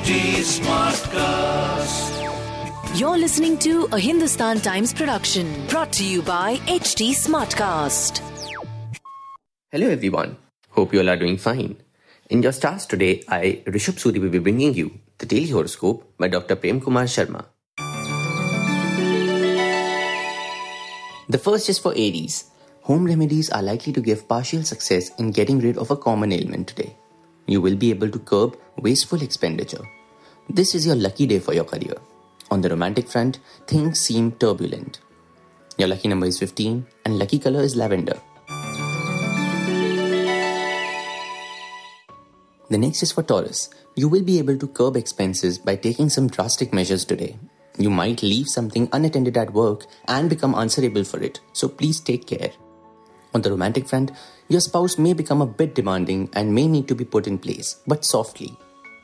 HT Smartcast. You're listening to a Hindustan Times production brought to you by HT Smartcast. Hello everyone. Hope you all are doing fine. In your stars today, I, Rishabh Suri, will be bringing you the daily horoscope by Dr. Prem Kumar Sharma. The first is for Aries. Home remedies are likely to give partial success in getting rid of a common ailment today. You will be able to curb wasteful expenditure. This is your lucky day for your career. On the romantic front, things seem turbulent. Your lucky number is 15 and lucky color is lavender. The next is for Taurus. You will be able to curb expenses by taking some drastic measures today. You might leave something unattended at work and become answerable for it, so please take care. On the romantic front, your spouse may become a bit demanding and may need to be put in place, but softly.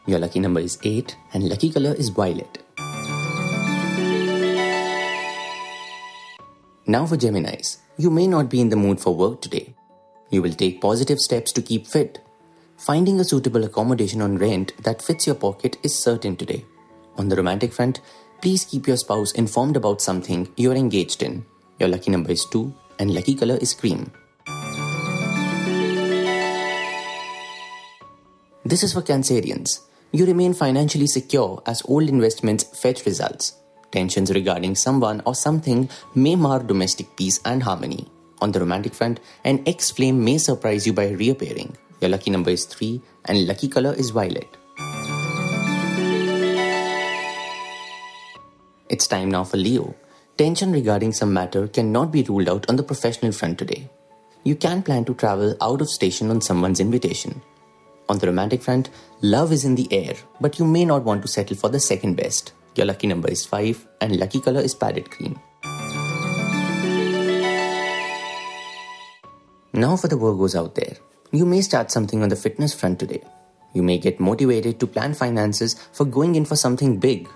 Your lucky number is 8 and lucky color is violet. Now for Geminis. You may not be in the mood for work today. You will take positive steps to keep fit. Finding a suitable accommodation on rent that fits your pocket is certain today. On the romantic front, please keep your spouse informed about something you are engaged in. Your lucky number is 2 and lucky color is cream. This is for Cancerians. You remain financially secure as old investments fetch results. Tensions regarding someone or something may mar domestic peace and harmony. On the romantic front, an ex flame may surprise you by reappearing. Your lucky number is 3 and lucky color is violet. It's time now for Leo. Tension regarding some matter cannot be ruled out on the professional front today. You can plan to travel out of station on someone's invitation. On the romantic front, love is in the air, but you may not want to settle for the second best. Your lucky number is 5 and lucky color is parrot green. Now for the Virgos out there. You may start something on the fitness front today. You may get motivated to plan finances for going in for something big.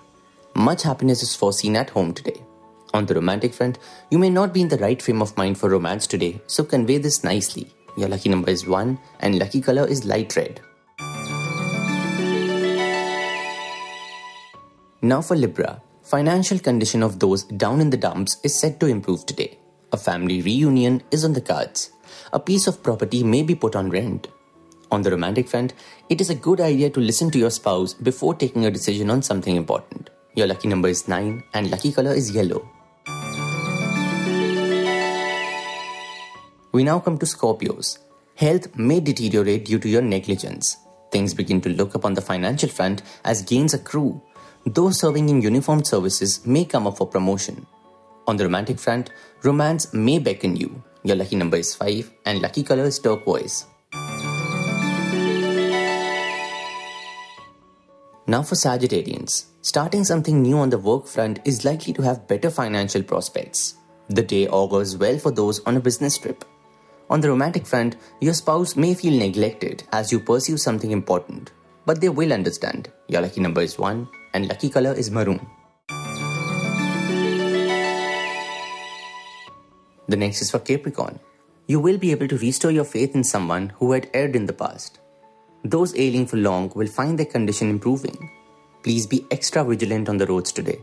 Much happiness is foreseen at home today. On the romantic front, you may not be in the right frame of mind for romance today, so convey this nicely. Your lucky number is 1 and lucky color is light red. Now for Libra. Financial condition of those down in the dumps is set to improve today. A family reunion is on the cards. A piece of property may be put on rent. On the romantic front, it is a good idea to listen to your spouse before taking a decision on something important. Your lucky number is 9 and lucky color is yellow. We now come to Scorpios. Health may deteriorate due to your negligence. Things begin to look up on the financial front as gains accrue. Those serving in uniformed services may come up for promotion. On the romantic front, romance may beckon you. Your lucky number is 5 and lucky color is turquoise. Now for Sagittarians. Starting something new on the work front is likely to have better financial prospects. The day augurs well for those on a business trip. On the romantic front, your spouse may feel neglected as you pursue something important, but they will understand. Your lucky number is 1 and lucky color is maroon. The next is for Capricorn. You will be able to restore your faith in someone who had erred in the past. Those ailing for long will find their condition improving. Please be extra vigilant on the roads today.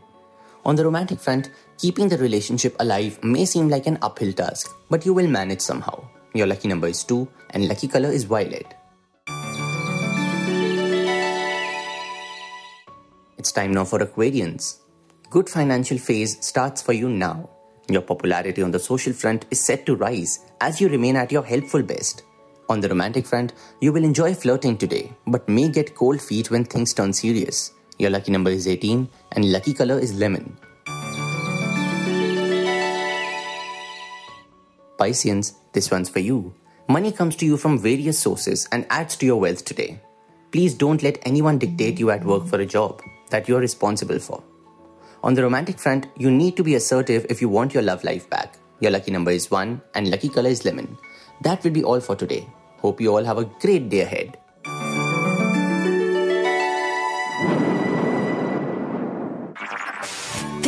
On the romantic front, keeping the relationship alive may seem like an uphill task, but you will manage somehow. Your lucky number is 2 and lucky color is violet. It's time now for Aquarians. Good financial phase starts for you now. Your popularity on the social front is set to rise as you remain at your helpful best. On the romantic front, you will enjoy flirting today, but may get cold feet when things turn serious. Your lucky number is 18 and lucky color is lemon. Pisceans, this one's for you. Money comes to you from various sources and adds to your wealth today. Please don't let anyone dictate you at work for a job that you're responsible for. On the romantic front, you need to be assertive if you want your love life back. Your lucky number is 1 and lucky color is lemon. That will be all for today. Hope you all have a great day ahead.